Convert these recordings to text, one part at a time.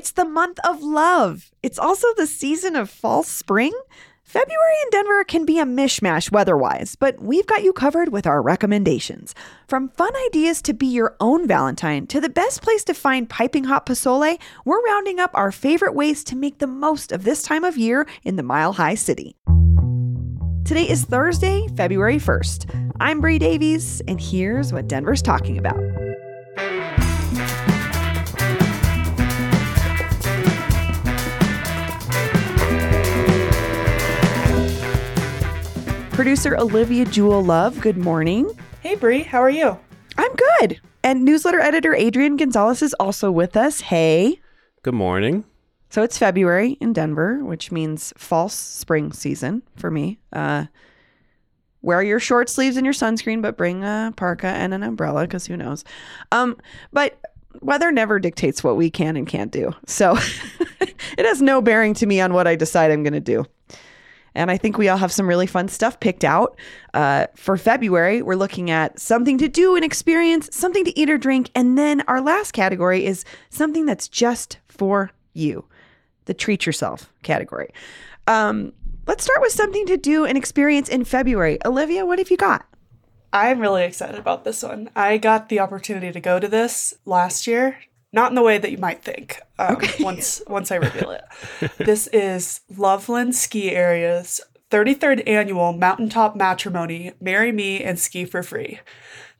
It's the month of love. It's also the season of false spring. February in Denver can be a mishmash weather wise, but we've got you covered with our recommendations. From fun ideas to be your own Valentine to the best place to find piping hot pozole, we're rounding up our favorite ways to make the most of this time of year in the Mile High City. Today is Thursday, February 1st. I'm Bree Davies, and here's what Denver's talking about. Producer Olivia Jewell Love, good morning. Hey, Bree, how are you? I'm good. And newsletter editor Adrian Gonzalez is also with us. Hey. Good morning. So it's February in Denver, which means false spring season for me. Uh, wear your short sleeves and your sunscreen, but bring a parka and an umbrella because who knows. Um, but weather never dictates what we can and can't do. So it has no bearing to me on what I decide I'm going to do. And I think we all have some really fun stuff picked out. Uh, for February, we're looking at something to do and experience, something to eat or drink. And then our last category is something that's just for you the treat yourself category. Um, let's start with something to do and experience in February. Olivia, what have you got? I'm really excited about this one. I got the opportunity to go to this last year not in the way that you might think. Um, okay. Once once I reveal it, this is Loveland Ski Area's 33rd annual Mountaintop Matrimony. Marry me and ski for free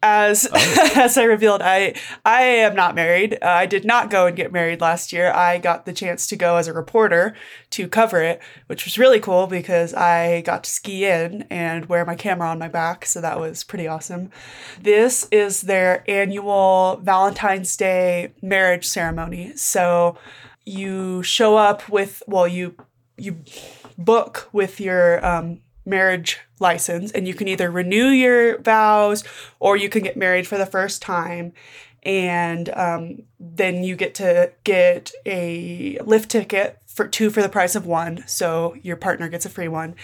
as oh. as I revealed, I I am not married. Uh, I did not go and get married last year. I got the chance to go as a reporter to cover it, which was really cool because I got to ski in and wear my camera on my back, so that was pretty awesome. This is their annual Valentine's Day marriage ceremony. So you show up with well, you you book with your um, marriage license and you can either renew your vows or you can get married for the first time. And um, then you get to get a lift ticket for two for the price of one. So your partner gets a free one.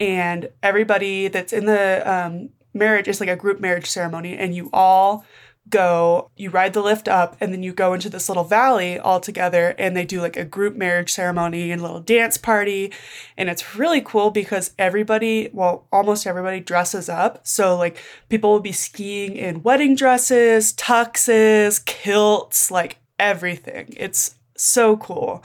And everybody that's in the um, marriage is like a group marriage ceremony and you all go, you ride the lift up, and then you go into this little valley all together, and they do like a group marriage ceremony and a little dance party. And it's really cool because everybody, well, almost everybody dresses up. So, like, people will be skiing in wedding dresses, tuxes, kilts, like everything. It's so cool.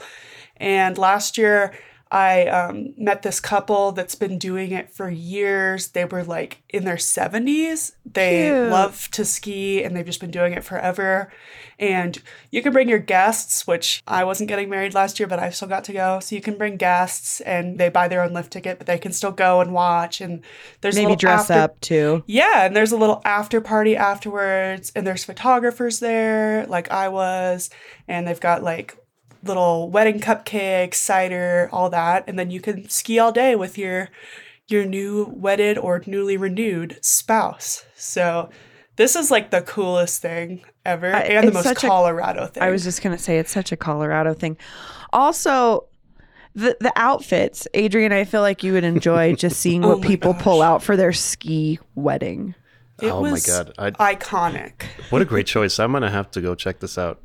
And last year, I um, met this couple that's been doing it for years. They were like in their 70s. They Cute. love to ski and they've just been doing it forever. And you can bring your guests, which I wasn't getting married last year, but I still got to go. So you can bring guests and they buy their own lift ticket, but they can still go and watch. And there's maybe dress after- up too. Yeah. And there's a little after party afterwards. And there's photographers there, like I was. And they've got like little wedding cupcakes, cider, all that, and then you can ski all day with your your new wedded or newly renewed spouse. So this is like the coolest thing ever and the most Colorado a, thing. I was just gonna say it's such a Colorado thing. Also, the the outfits, Adrian, I feel like you would enjoy just seeing oh what oh people gosh. pull out for their ski wedding. It oh my god, I'd, iconic! What a great choice! I'm gonna have to go check this out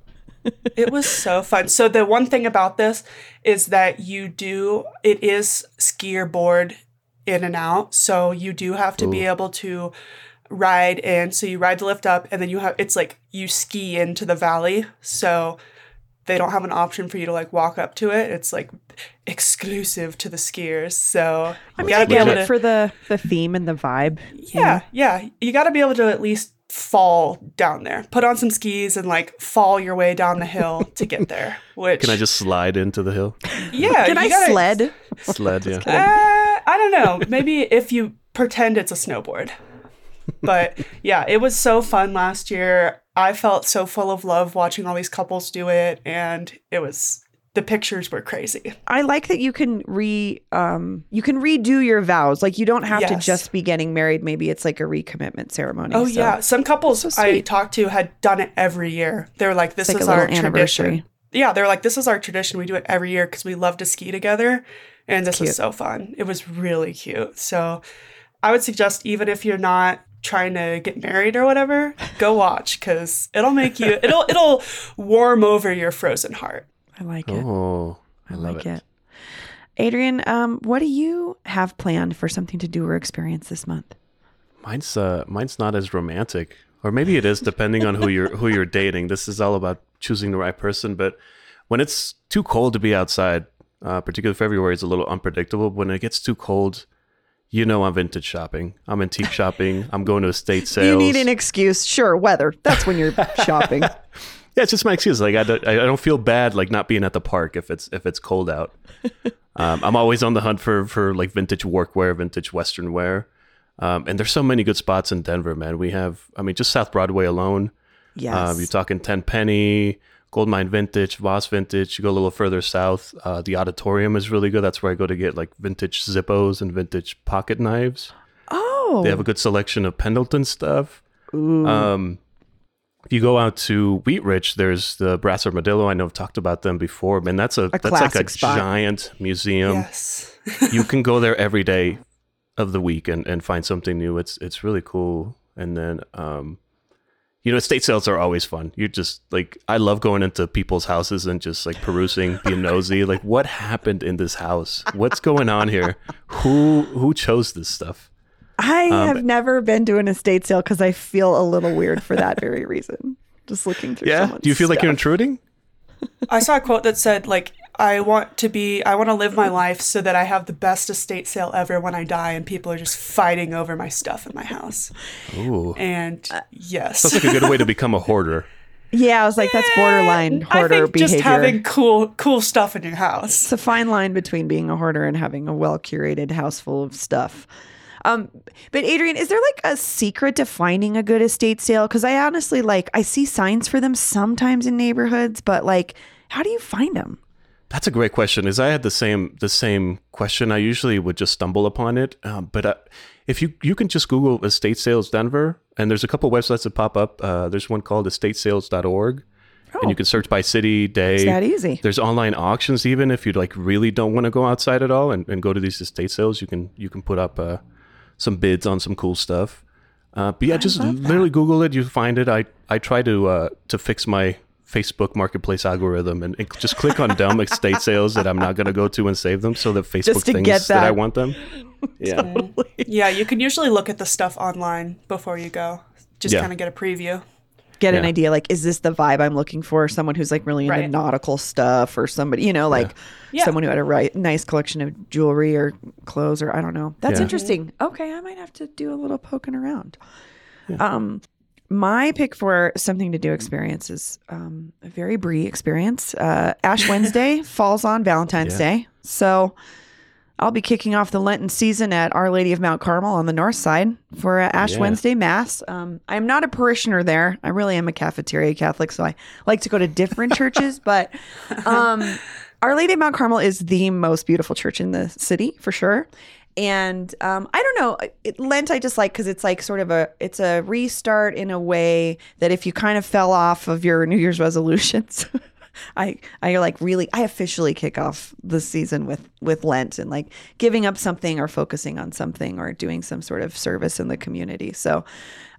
it was so fun. So the one thing about this is that you do it is skier board in and out. So you do have to Ooh. be able to ride in. So you ride the lift up and then you have it's like you ski into the valley. So they don't have an option for you to like walk up to it. It's like exclusive to the skiers. So I you mean, gotta I be able to for the the theme and the vibe. yeah, yeah. You got to be able to at least fall down there. Put on some skis and like fall your way down the hill to get there. Which Can I just slide into the hill? yeah? Can I gotta- sled? Sled, yeah. Uh, I don't know. Maybe if you pretend it's a snowboard. But yeah, it was so fun last year. I felt so full of love watching all these couples do it, and it was the pictures were crazy. I like that you can re um you can redo your vows. Like you don't have to just be getting married. Maybe it's like a recommitment ceremony. Oh so yeah, some couples So I talked to had done it every year. They were like, "This like is our anniversary. tradition." Yeah, they're like, "This is our tradition. We do it every year because we love to ski together, and this Cute. is so fun." It was really cute. So, I would suggest even if you're not trying to get married or whatever, go watch because it'll make you it'll it'll warm over your frozen heart. I like it. Oh, I love like it. Adrian, um, what do you have planned for something to do or experience this month? Mine's uh, mine's not as romantic, or maybe it is, depending on who you're who you're dating. This is all about choosing the right person. But when it's too cold to be outside, uh, particularly February is a little unpredictable. When it gets too cold, you know I'm vintage shopping. I'm antique shopping. I'm going to estate sales. You need an excuse. Sure, weather. That's when you're shopping. Yeah, it's just my excuse. Like I don't, I don't feel bad like not being at the park if it's if it's cold out. um, I'm always on the hunt for for like vintage workwear, vintage Western wear, um, and there's so many good spots in Denver, man. We have, I mean, just South Broadway alone. Yes. Um, you're talking Ten Penny, Goldmine Vintage, Voss Vintage. You go a little further south, uh, the Oddemporium is really good. That's where I go to get like vintage Zippos and vintage pocket knives. oh. They have a good selection of Pendleton stuff. Um, if you go out to Wheat Ridge, there's the Brass Armadillo. I know I've talked about them before, man. That's a, that's like a spot. giant museum. yes. you can go there every day of the week and, and find something new. It's it's really cool. And then um, you know, estate sales are always fun. You just like I love going into people's houses and just like perusing, being nosy. Like, what happened in this house? What's going on here? Who who chose this stuff? I Um, have never been to an estate sale because I feel a little weird for that very reason. Just looking through. Yeah. Do you feel like you're intruding? I saw a quote that said like I want to be I want to live my life so that I have the best estate sale ever when I die and people are just fighting over my stuff in my house. Ooh. And yes. That's like a good way to become a hoarder. Yeah, I was like, that's borderline I hoarder think behavior. just having cool cool stuff in your house. it's a fine line between being a hoarder and having a well curated house full of stuff. Um, but Adrian, is there like a secret to finding a good estate sale? Because I honestly like I see signs for them sometimes in neighborhoods, but like, how do you find them? That's a great question. Is I had the same the same question. I usually would just stumble upon it, um, but uh, if you you can just Google estate sales Denver, and there's a couple websites that pop up. Uh, there's one called estatesales.org, and you can search by city, day. It's that easy. There's online auctions even if you like really don't want to go outside at all and, and go to these estate sales. You can you can put up uh, some bids on some cool stuff. Uh, but yeah, just literally Google it. You find it. I I try to uh, to fix my Facebook Marketplace algorithm and, and just click on dumb estate sales that I'm not going to go to and save them, so that Facebook to thinks get that. I want them. Yeah, Yeah, you can usually look at the stuff online before you go. Just Yeah. kind of get a preview. Get an idea like, is this the vibe I'm looking for? Someone who's like really into Right. nautical stuff, or somebody, you know, like Yeah. someone who had a right, nice collection of jewelry or clothes, or I don't know. That's Yeah. interesting. Okay, I might have to do a little poking around. Um, my pick for something to do experience is um, a very Bree experience. Uh, Ash Wednesday falls on Valentine's Yeah. Day, so I'll be kicking off the Lenten season at Our Lady of Mount Carmel on the north side for uh, Ash Yeah. Wednesday Mass. Um, I'm not a parishioner there. I really am a cafeteria Catholic, so I like to go to different churches. But um, Our Lady of Mount Carmel is the most beautiful church in the city for sure. And um, I don't know, it, Lent I just like because it's like sort of a it's a restart in a way that if you kind of fell off of your New Year's resolutions. I I like really I officially kick off the season with with Lent and like giving up something or focusing on something or doing some sort of service in the community. So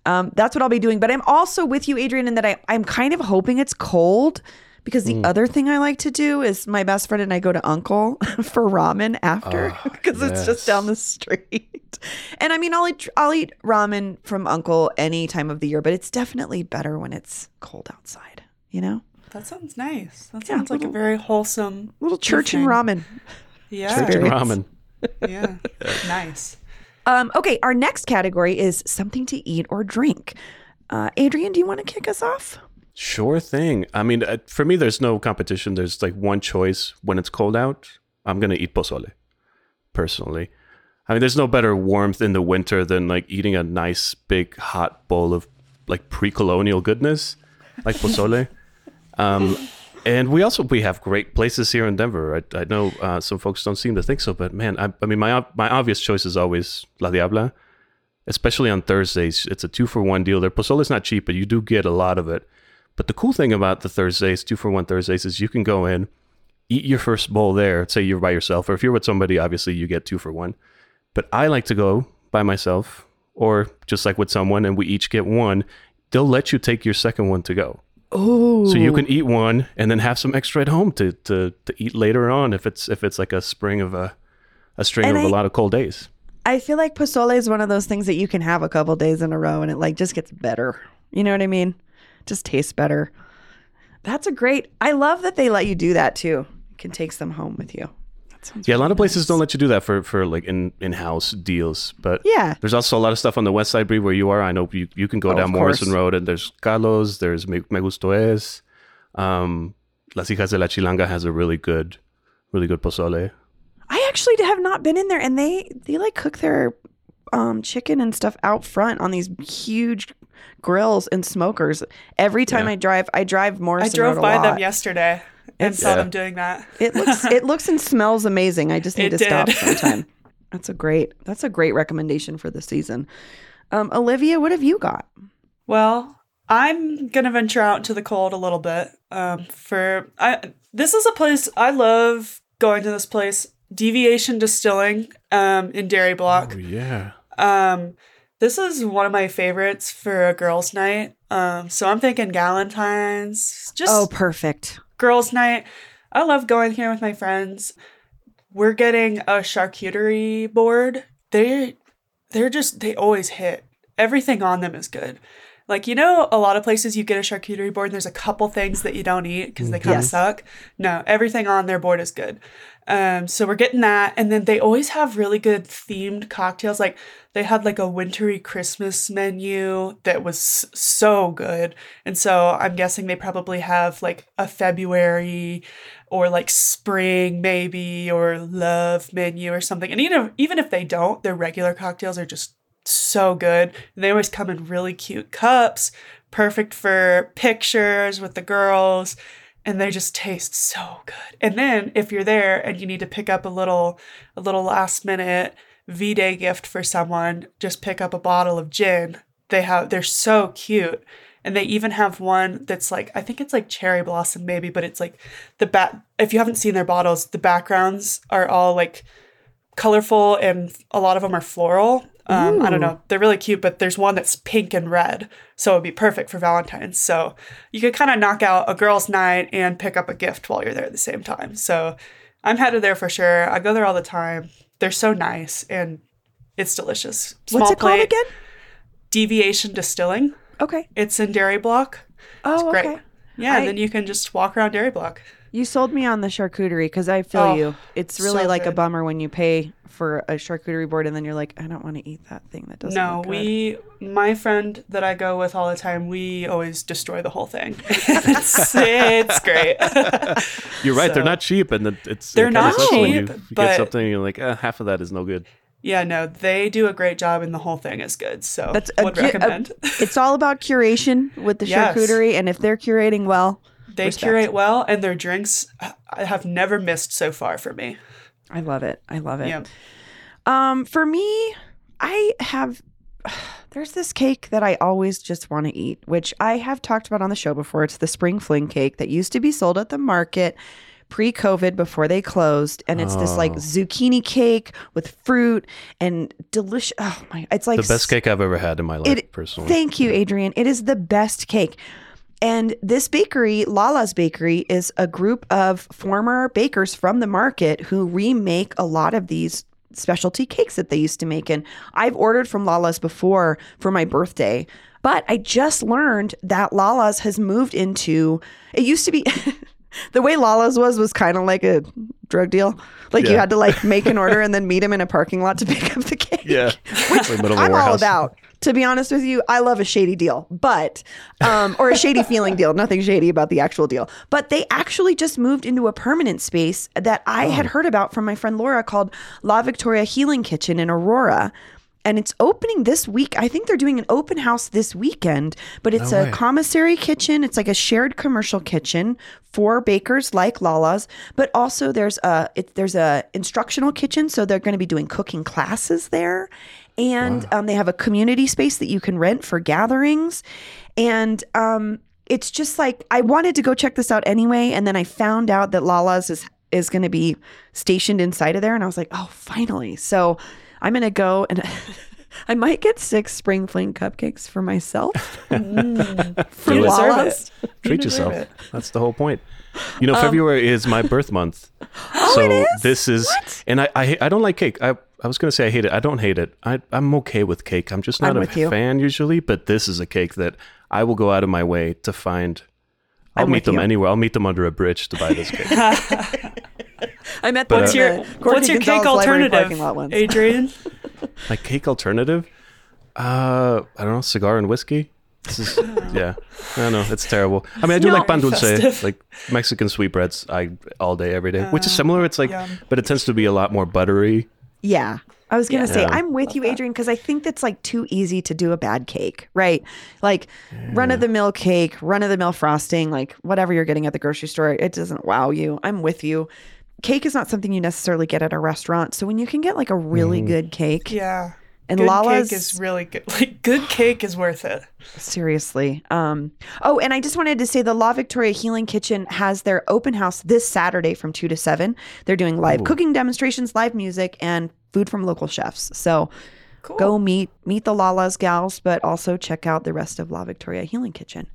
um, that's what I'll be doing. But I'm also with you, Adrian, in that I I'm kind of hoping it's cold because the other thing I like to do is my best friend and I go to Uncle for ramen after because it's just down the street. And I mean, I'll eat I'll eat ramen from Uncle any time of the year, but it's definitely better when it's cold outside. You know. That sounds nice. That sounds like a very wholesome Little church and evening. ramen. Yeah. Church and Experience. ramen. Yeah. nice. Um, okay, our next category is something to eat or drink. Uh, Adrian, do you want to kick us off? Sure thing. I mean, uh, for me, there's no competition. There's like one choice. When it's cold out, I'm gonna eat pozole. Personally, I mean, there's no better warmth in the winter than like eating a nice big hot bowl of like pre-colonial goodness, like pozole. Um, and we also we have great places here in Denver. I, I know uh, some folks don't seem to think so, but man, I, I mean, my my obvious choice is always La Diabla especially on Thursdays. It's a two for one deal. Their pozole is not cheap, but you do get a lot of it. But the cool thing about the Thursdays, two for one Thursdays, is you can go in, eat your first bowl there. Say you're by yourself, or if you're with somebody, obviously you get two for one. But I like to go by myself, or just like with someone, and we each get one. They'll let you take your second one to go. Oh, So you can eat one and then have some extra at home to, to, to eat later on if it's if it's like a spring of a a string And of I- a lot of cold days. I feel like pozole is one of those things that you can have a couple days in a row and it like just gets better. You know what I mean? Just tastes better. That's a great. I love that they let you do that too. You can take some home with you. That sounds Yeah, a lot really of places don't let you do that for for like in in house deals, but Yeah. there's also a lot of stuff on the west side, Bree, where you are. I know you you can go Oh, down Morrison course. Road, and there's Kahlo's, there's Me, Mi Gusto Es, um, Las Hijas de la Chilanga has a really good, really good pozole. I actually have not been in there, and they they like cook their um, chicken and stuff out front on these huge grills and smokers. Every time Yeah. I drive, I drive Morrison I drove Road a by lot. them yesterday and It's- saw Yeah. them doing that. It looks it looks and smells amazing. I just need It to stop sometime. That's a great that's a great recommendation for the season. Um, Olivia, what have you got? Well, I'm gonna venture out into the cold a little bit. Um, for I this is a place I love going to. This place, Deviation Distilling, um, in Dairy Block. Oh yeah, Um, this is one of my favorites for a girls' night. Um, so I'm thinking Galentine's, just Oh, perfect. Girls' night. I love going here with my friends. We're getting a charcuterie board. They they're just they always hit. Everything on them is good. Like you know, a lot of places you get a charcuterie board and there's a couple things that you don't eat because they kind of Yes. suck. No, everything on their board is good. Um, so we're getting that, and then they always have really good themed cocktails. Like they had like a wintry Christmas menu that was so good, and so I'm guessing they probably have like a February or like spring maybe or love menu or something. And even if, even if they don't, their regular cocktails are just so good. They always come in really cute cups, perfect for pictures with the girls, and they just taste so good. And then if you're there and you need to pick up a little a little last minute V-Day gift for someone, just pick up a bottle of gin. They have they're so cute. And they even have one that's like I think it's like cherry blossom maybe, but it's like the back if you haven't seen their bottles, the backgrounds are all like colorful and a lot of them are floral. Um, I don't know. They're really cute, but there's one that's pink and red. So it'd be perfect for Valentine's. So you could kind of knock out a girls' night and pick up a gift while you're there at the same time. So I'm headed there for sure. I go there all the time. They're so nice and it's delicious. What's it called again? Deviation Distilling. Okay. It's in Dairy Block. Oh, Great. okay. Yeah, I- and then you can just walk around Dairy Block. You sold me on the charcuterie because I feel Oh, you. It's really so like a bummer when you pay for a charcuterie board and then you're like, I don't want to eat that thing that doesn't. No, look good." we, my friend that I go with all the time, we always destroy the whole thing. it's, it's great. you're right. They're not cheap, and it- it's They're it not sucks when you, cheap, you but- get something and you're like, eh, half of that is no good. Yeah, no, they do a great job, and the whole thing is good. So That's would cu- a- recommend. It's all about curation with the Yes. charcuterie, and if they're curating well, they respect. curate well, and their drinks I have never missed so far for me. I love it. I love it. Yeah, Um, for me, I have there's this cake that I always just want to eat, which I have talked about on the show before. It's the spring fling cake that used to be sold at the market pre-COVID before they closed, and it's this like Oh. zucchini cake with fruit and delicious. Oh my! It's like The best cake I've ever had in my life, It- personally. Thank you, Adrian. It is the best cake. And this bakery, Lala's Bakery, is a group of former bakers from the market who remake a lot of these specialty cakes that they used to make. And I've ordered from Lala's before for my birthday, but I just learned that Lala's has moved into, it used to be. the way Lala's was was kind of like a drug deal. Like you had to like make an order and then meet him in a parking lot to pick up the cake. Yeah. Which Like middle of a I'm all about. To be honest with you, I love a shady deal, but um, or a shady feeling deal. Nothing shady about the actual deal. But they actually just moved into a permanent space that I had Oh. heard about from my friend Laura called La Victoria Healing Kitchen in Aurora. And it's opening this week. I think they're doing an open house this weekend, but it's No a way. commissary kitchen. It's like a shared commercial kitchen for bakers like Lala's, but also there's a it, there's a instructional kitchen, so they're going to be doing cooking classes there, and um, they have a community space that you can rent for gatherings, and um, it's just like I wanted to go check this out anyway, and then I found out that Lala's is is going to be stationed inside of there, and I was like, oh, finally! So I'm going to go and. I might get six spring fling cupcakes for myself from You deserve Lala's. Treat deserve yourself. it. That's the whole point. You know, Um, February is my birth month. Oh, so this is, and I, I I don't like cake. I I was gonna say I hate it. I don't hate it. I I'm okay with cake. I'm just not I'm a with you. fan usually. But this is a cake that I will go out of my way to find. I'll I'm meet them you. anywhere. I'll meet them under a bridge to buy this cake. I met But, them uh, What's your the what's your cake Gonzales Library alternative, parking lot once. Adrian? my cake alternative? Uh, I don't know. Cigar and whiskey. This is yeah. I don't know. It's terrible. I mean, I do No. like pan dulce, Festive. like Mexican sweetbreads. I all day, every day, which is Uh, similar. It's like, yum. but it tends to be a lot more buttery. Yeah. I was going to say, Yeah. I'm with you, Adrian, because I think that's like too easy to do a bad cake, right? Like run of the mill cake, run of the mill frosting, like whatever you're getting at the grocery store, it doesn't wow you. I'm with you. Cake is not something you necessarily get at a restaurant. So when you can get like a really mm-hmm. good cake, Yeah. And good Lala's cake is really good. Like good cake is worth it. Seriously. Um, oh, and I just wanted to say the La Victoria Healing Kitchen has their open house this Saturday from 2 to 7. They're doing live cooking demonstrations, live music, and food from local chefs. So Cool. go meet meet the Lala's gals, but also check out the rest of La Victoria Healing Kitchen.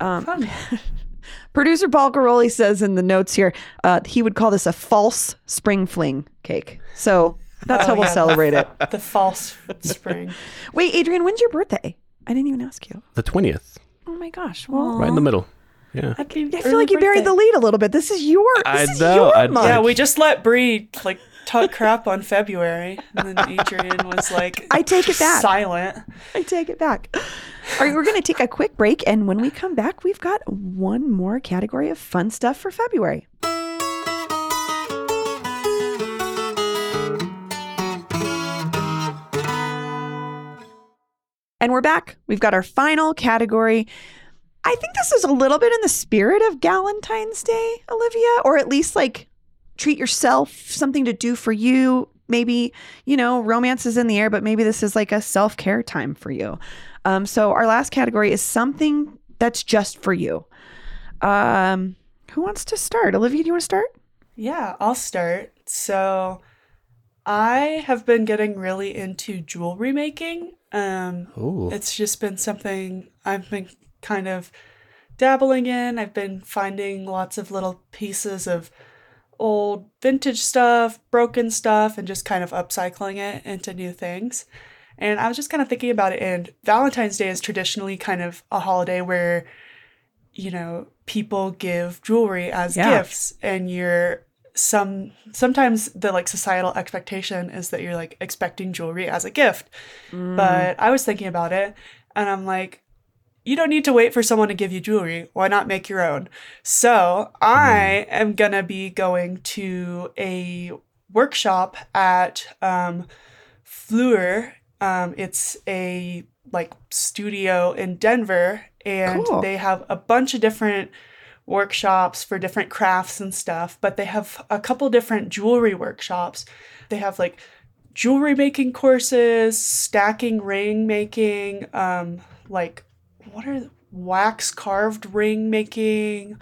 Fun. Producer Paul Caroli says in the notes here, uh, he would call this a false spring fling cake. So that's Oh, how we'll oh, yeah. celebrate it. the false spring. Wait, Adrian, when's your birthday? I didn't even ask you. The twentieth, Oh my gosh. Well, right in the middle. Yeah. Happy I feel like you buried the lead a little bit. This is your. I is know, your I- month. Yeah, we just let Bree like talk crap on February, and then Adrian was like, I take it back. silent. I take it back. All right, we're going to take a quick break, and when we come back, we've got one more category of fun stuff for February. And we're back. We've got our final category. I think this is a little bit in the spirit of Galentine's Day, Olivia, or at least like treat yourself, something to do for you. Maybe, you know, romance is in the air, but maybe this is like a self care time for you. Um, so our last category is something that's just for you. Um, who wants to start? Olivia, do you want to start? Yeah, I'll start. So, I have been getting really into jewelry making. Um, Ooh. it's just been something I've been kind of dabbling in. I've been finding lots of little pieces of old vintage stuff, broken stuff, and just kind of upcycling it into new things. And I was just kind of thinking about it, and Valentine's Day is traditionally kind of a holiday where, you know, people give jewelry as Yeah. gifts, and you're some sometimes the like societal expectation is that you're like expecting jewelry as a gift. But I was thinking about it, and I'm like, you don't need to wait for someone to give you jewelry. Why not make your own? So I am gonna be going to a workshop at um, Fleur. Um, it's a like studio in Denver, and Cool. they have a bunch of different workshops for different crafts and stuff. But they have a couple different jewelry workshops. They have like jewelry making courses, stacking ring making, um, like what are wax carved ring making,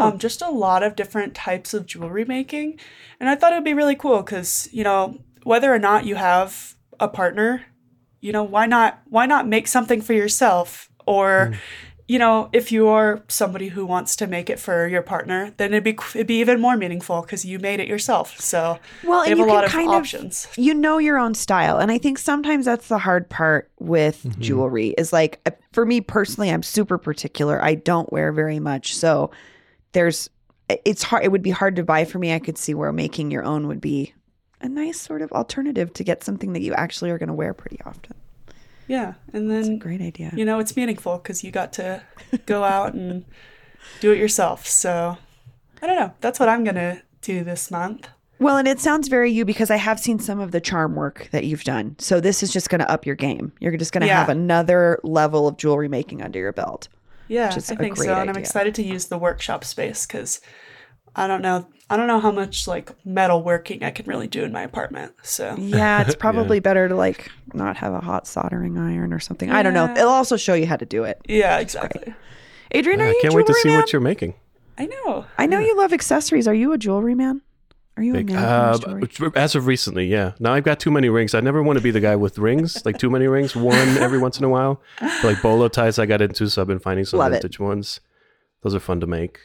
um, just a lot of different types of jewelry making. And I thought it would be really cool because, you know, whether or not you have a partner, you know, why not why not make something for yourself? Or you know, if you're somebody who wants to make it for your partner, then it'd be it'd be even more meaningful because you made it yourself. So Well, they and have you a can lot of options. of you know your own style, and I think sometimes that's the hard part with Mm-hmm. jewelry. Is like for me personally, I'm super particular. I don't wear very much, so there's it's hard. It would be hard to buy for me. I could see where making your own would be a nice sort of alternative to get something that you actually are going to wear pretty often. Yeah, and then Great idea. you know it's meaningful because you got to go out and do it yourself. So I don't know. That's what I'm gonna do this month. Well, and it sounds very you because I have seen some of the charm work that you've done. So this is just going to up your game. You're just going to Yeah. have another level of jewelry making under your belt. Yeah, Which is I a think so, and I'm excited to use the workshop space because I don't know. I don't know how much like metal working I can really do in my apartment. So Yeah, it's probably better to like not have a hot soldering iron or something. I don't know. Yeah. It'll also show you how to do it. yeah, exactly. Adrian, are I you a can't wait to see man? what you're making. I know. I know you love accessories. Are you a jewelry man? Are you a Like, man? uh, as of recently, yeah. Now I've got too many rings. I never want to be the guy with rings, like too many rings. One every once in a while. But like bolo ties, I got into, so I've been finding some Love it. vintage ones. Those are fun to make.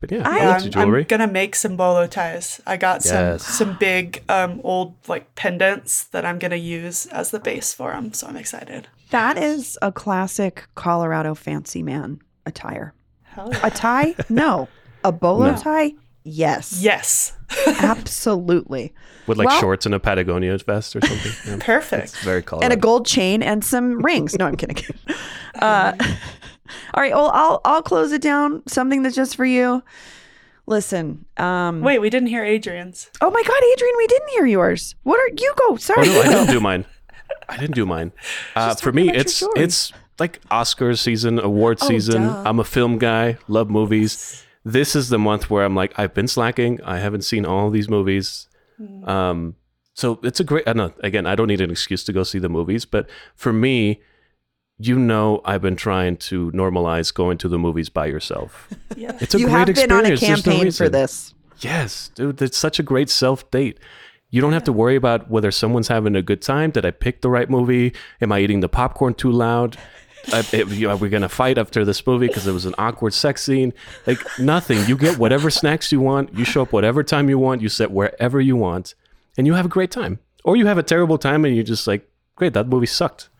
But yeah, I- I Yeah, like I'm, jewelry. I'm gonna make some bolo ties. I got some Yes. some big um, old like pendants that I'm gonna use as the base for them. So I'm excited. That is a classic Colorado fancy man attire. Hell yeah. A tie? No. A bolo No. tie? Yes. yes, Absolutely. with like well- shorts and a Patagonia vest or something. Yeah. perfect. It's very colorful. and a gold chain and some rings. No, I'm kidding. Uh, all right. Well, I'll I'll close it down. Something that's just for you. Listen. Um, Wait, we didn't hear Adrian's. Oh my God, Adrian, we didn't hear yours. What are you go? Oh Sorry. no, I didn't do mine. I didn't do mine. Uh, for me, it's it's like Oscars season, award season. duh. I'm a film guy, love movies. This is the month where I'm like, I've been slacking. I haven't seen all these movies. Um, so it's a great. I know. Again, I don't need an excuse to go see the movies, but for me, you know, I've been trying to normalize going to the movies by yourself. Yeah. It's a you great have been on a experience. There's no campaign for this. Yes, dude, it's such a great self date. You don't have to worry about whether someone's having a good time. Did I pick the right movie? Am I eating the popcorn too loud? Uh, if- are we gonna fight after this movie because it was an awkward sex scene? Like nothing. You get whatever snacks you want. You show up whatever time you want. You sit wherever you want, and you have a great time. Or you have a terrible time and you're just like, great, that movie sucked.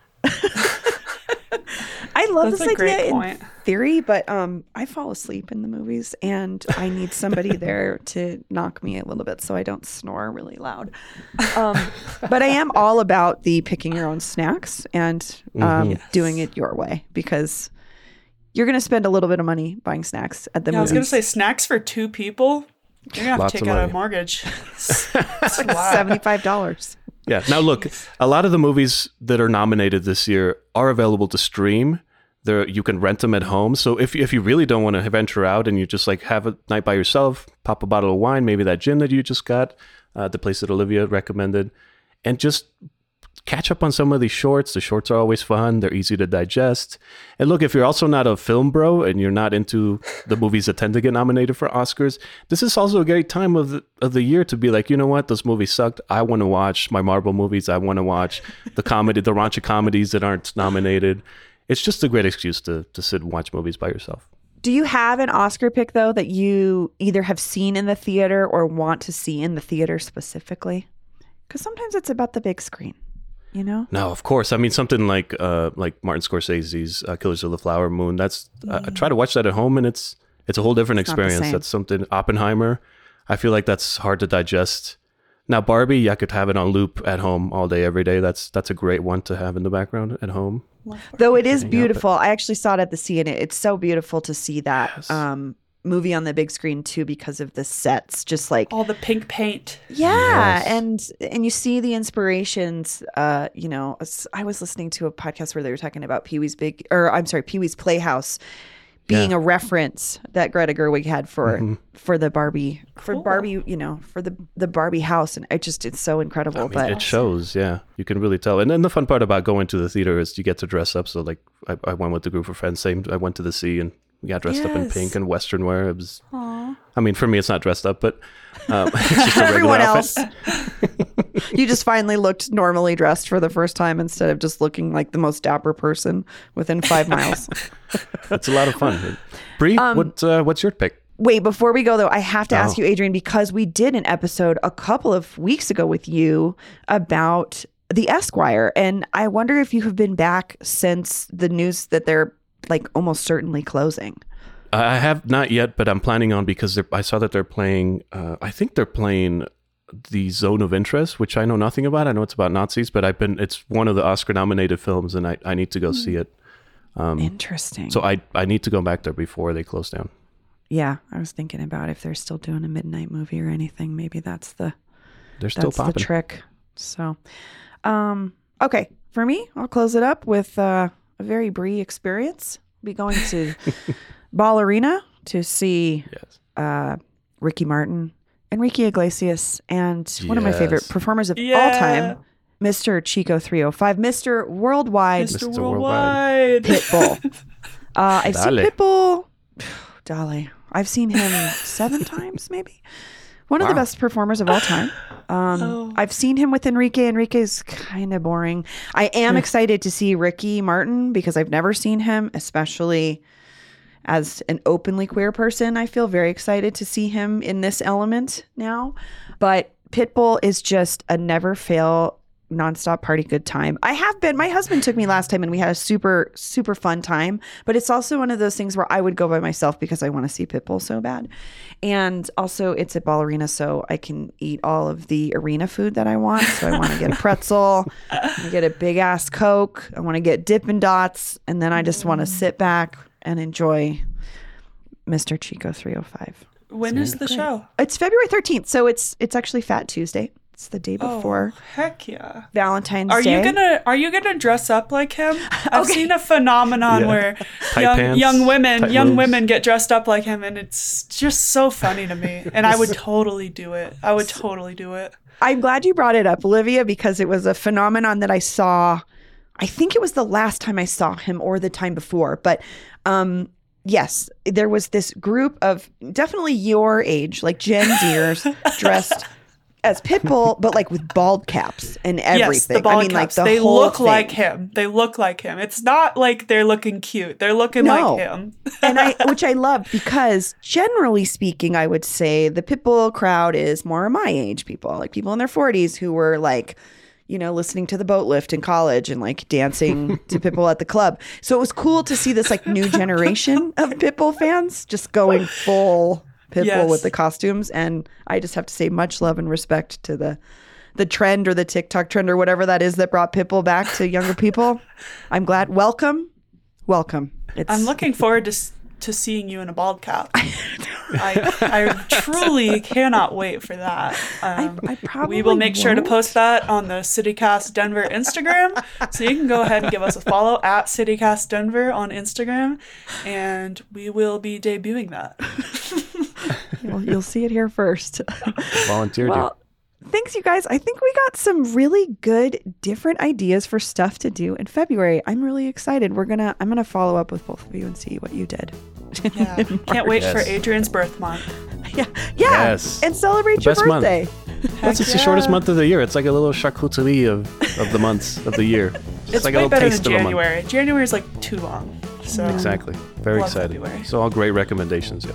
I love That's this a great idea in theory, but um, I fall asleep in the movies, and I need somebody there to knock me a little bit so I don't snore really loud. Um, but I am all about the picking your own snacks and um, Yes. doing it your way because you're going to spend a little bit of money buying snacks at the Yeah, I was gonna say snacks for two people. You're gonna have Lots to take out a mortgage. It's a lot. seventy-five dollars. Yeah. Now look, a lot of the movies that are nominated this year are available to stream. There, you can rent them at home. So if if you really don't want to venture out and you just like have a night by yourself, pop a bottle of wine, maybe that gin that you just got, uh, the place that Olivia recommended, and just catch up on some of these shorts. The shorts are always fun. They're easy to digest. And look, if you're also not a film bro and you're not into the movies that tend to get nominated for Oscars, this is also a great time of the, of the year to be like, you know what, those movies sucked. I want to watch my Marvel movies. I want to watch the comedy, the raunchy comedies that aren't nominated. It's just a great excuse to to sit and watch movies by yourself. Do you have an Oscar pick though that you either have seen in the theater or want to see in the theater specifically? Because sometimes it's about the big screen, you know. No, of course. I mean, something like uh, like Martin Scorsese's uh, Killers of the Flower Moon. That's I I try to watch that at home, and it's it's a whole different the experience. That's something Oppenheimer. I feel like that's hard to digest. Now Barbie, I could have it on loop at home all day, every day. That's that's a great one to have in the background at home. Though it is beautiful. I actually saw it at the Sie and it, it's so beautiful to see that Yes. um, movie on the big screen too because of the sets. Just like All the pink paint. yeah, Yes. and and you see the inspirations. Uh, you know, i was listening to a podcast where they were talking about Pee Wee's Big, or I'm sorry, Pee Wee's Playhouse being Yeah. a reference that Greta Gerwig had for Mm-hmm. for the Barbie for Barbie, you know, for the the Barbie house, and it just it's so incredible. I mean, but it shows, yeah. You can really tell. And then the fun part about going to the theater is you get to dress up. So like I, I went with the group of friends. Same, I went to the Sie and We got dressed up in pink and Western wear. It was, Aw. I mean, for me, it's not dressed up, but um, it's just a Everyone else. you just finally looked normally dressed for the first time instead of just looking like the most dapper person within five miles. It's a lot of fun. Bree, Um, what uh, what's your pick? Wait, before we go though, I have to ask Oh. you, Adrian, because we did an episode a couple of weeks ago with you about the Esquire, and I wonder if you have been back since the news that they're like almost certainly closing. I have not yet, but I'm planning on because they're, I saw that they're playing. Uh, I think they're playing the Zone of Interest, which I know nothing about. I know it's about Nazis, but I've been. It's one of the Oscar-nominated films, and I, I need to go see it. Interesting. So I I need to go back there before they close down. yeah, I was thinking about if they're still doing a midnight movie or anything. Maybe that's the They're still that's the trick. So, um, okay, for me, I'll close it up with uh, a very Bree experience. Be going to Ball Arena to see yes. uh, Ricky Martin, Enrique Iglesias, and one of my favorite performers of all time, Mr. Chico 305, Mr. Worldwide Mr. Mr. Worldwide. Pitbull. Uh, I've seen Pitbull. Dolly. I've seen him seven times, maybe. One of the best performers of all time. Um, Oh. I've seen him with Enrique. Enrique's kind of boring. I am excited to see Ricky Martin because I've never seen him, especially as an openly queer person. I feel very excited to see him in this element now. But Pitbull is just a never fail nonstop party good time. I have been my husband took me last time and we had a super super fun time, but it's also one of those things where I would go by myself because I want to see Pitbull so bad. And also it's at Ball Arena so I can eat all of the arena food that I want. So I want to get a pretzel, I get a big ass Coke, I want to get Dippin' Dots, and then I just want to sit back and enjoy Mr. Chico 305. When is the show? It's February 13th, so it's it's actually Fat Tuesday. It's the day before Oh, heck yeah. Valentine's Are Day. Are you gonna Are you gonna dress up like him? I've seen a phenomenon Yeah. where Tight young pants, young women young moves. women get dressed up like him, and it's just so funny to me. And I would totally do it. I would totally do it. I'm glad you brought it up, Olivia, because it was a phenomenon that I saw. I think it was the last time I saw him or the time before, but um, yes, there was this group of definitely your age, like Gen Zers, dressed as Pitbull, but like with bald caps and everything. Yes, the bald I mean, caps. like the they look thing. like him. They look like him. It's not like they're looking cute. They're looking No. like him. and I, which I love because generally speaking, I would say the Pitbull crowd is more my age people, like people in their 40s who were like, you know, listening to the Boatlift in college and like dancing to Pitbull at the club. So it was cool to see this like new generation of Pitbull fans just going full Pitbull Yes. with the costumes. And I just have to say much love and respect to the the trend or the TikTok trend or whatever that is that brought Pitbull back to younger people. I'm glad. Welcome. Welcome. It's, I'm looking forward to s- to seeing you in a bald cap. I, I truly cannot wait for that. Um, I probably we will make sure to post that on the CityCast Denver Instagram. so you can go ahead and give us a follow at CityCast Denver on Instagram, and we will be debuting that. You'll, you'll see it here first. Volunteered you. well, thanks, you guys. I think we got some really good, different ideas for stuff to do in February. I'm really excited. We're gonna, I'm gonna follow up with both of you and see what you did. Yeah, can't wait for Adrian's birth month. yeah, yeah, Yes. and celebrate The your best month. birthday. Plus, it's the shortest month of the year. It's like a little charcuterie of, of the months of the year. It's, It's like way a little better taste than of a month. January. January is like too long. So Exactly. Very Love excited. February. So all great recommendations, yo.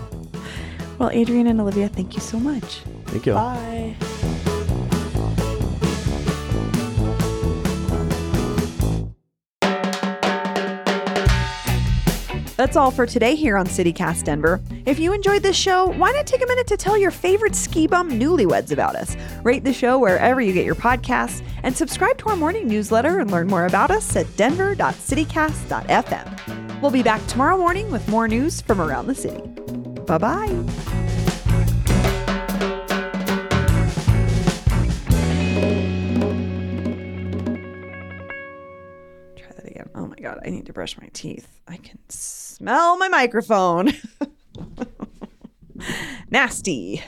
Well, Adrian and Olivia, thank you so much. Thank you. bye. That's all for today here on CityCast Denver. If you enjoyed this show, why not take a minute to tell your favorite ski bum newlyweds about us? Rate the show wherever you get your podcasts and subscribe to our morning newsletter and learn more about us at denver.citycast.fm. We'll be back tomorrow morning with more news from around the city. Bye bye. Try that again. Oh my god, I need to brush my teeth. I can smell my microphone. Nasty.